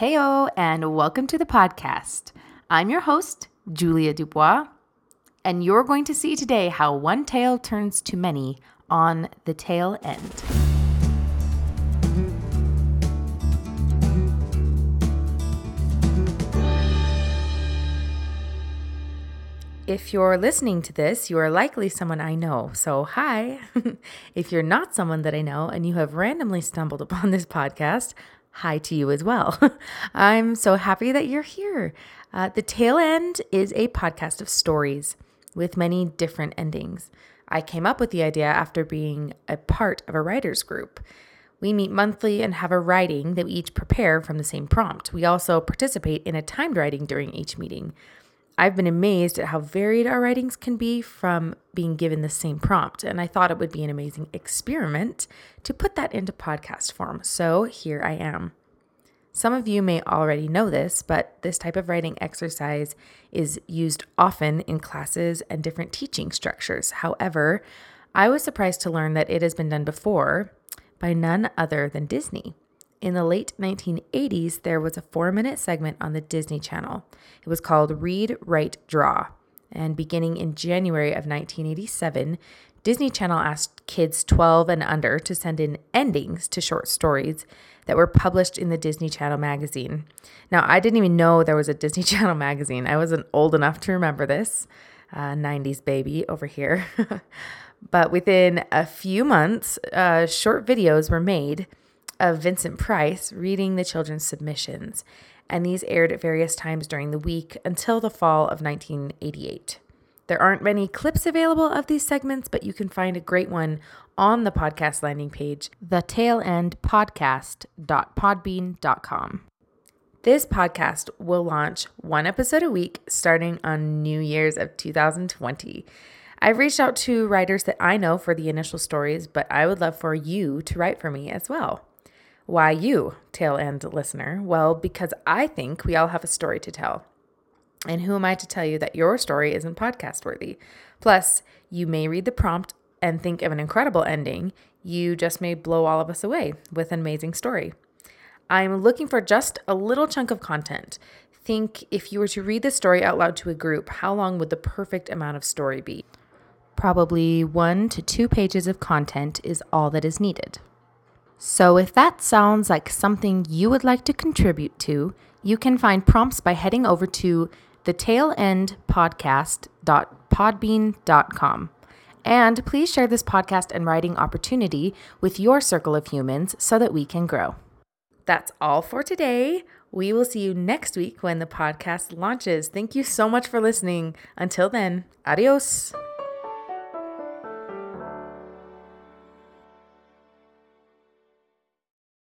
Heyo, and welcome to the podcast. I'm your host, Julia Dubois, and you're going to see today how one tale turns to many on the tail end. If you're listening to this, you are likely someone I know. So, hi. if you're not someone that I know and you have randomly stumbled upon this podcast, hi to you as well. I'm so happy that you're here. Uh, the Tail End is a podcast of stories with many different endings. I came up with the idea after being a part of a writer's group. We meet monthly and have a writing that we each prepare from the same prompt. We also participate in a timed writing during each meeting. I've been amazed at how varied our writings can be from being given the same prompt, and I thought it would be an amazing experiment to put that into podcast form. So here I am. Some of you may already know this, but this type of writing exercise is used often in classes and different teaching structures. However, I was surprised to learn that it has been done before by none other than Disney. In the late 1980s, there was a four minute segment on the Disney Channel. It was called Read, Write, Draw. And beginning in January of 1987, Disney Channel asked kids 12 and under to send in endings to short stories that were published in the Disney Channel magazine. Now, I didn't even know there was a Disney Channel magazine. I wasn't old enough to remember this. Uh, 90s baby over here. but within a few months, uh, short videos were made of Vincent Price reading the children's submissions, and these aired at various times during the week until the fall of 1988. There aren't many clips available of these segments, but you can find a great one on the podcast landing page, thetailendpodcast.podbean.com. This podcast will launch one episode a week starting on New Year's of 2020. I've reached out to writers that I know for the initial stories, but I would love for you to write for me as well. Why you, tail end listener? Well, because I think we all have a story to tell. And who am I to tell you that your story isn't podcast worthy? Plus, you may read the prompt and think of an incredible ending. You just may blow all of us away with an amazing story. I'm looking for just a little chunk of content. Think if you were to read the story out loud to a group, how long would the perfect amount of story be? Probably one to two pages of content is all that is needed. So, if that sounds like something you would like to contribute to, you can find prompts by heading over to thetailendpodcast.podbean.com. And please share this podcast and writing opportunity with your circle of humans so that we can grow. That's all for today. We will see you next week when the podcast launches. Thank you so much for listening. Until then, adios.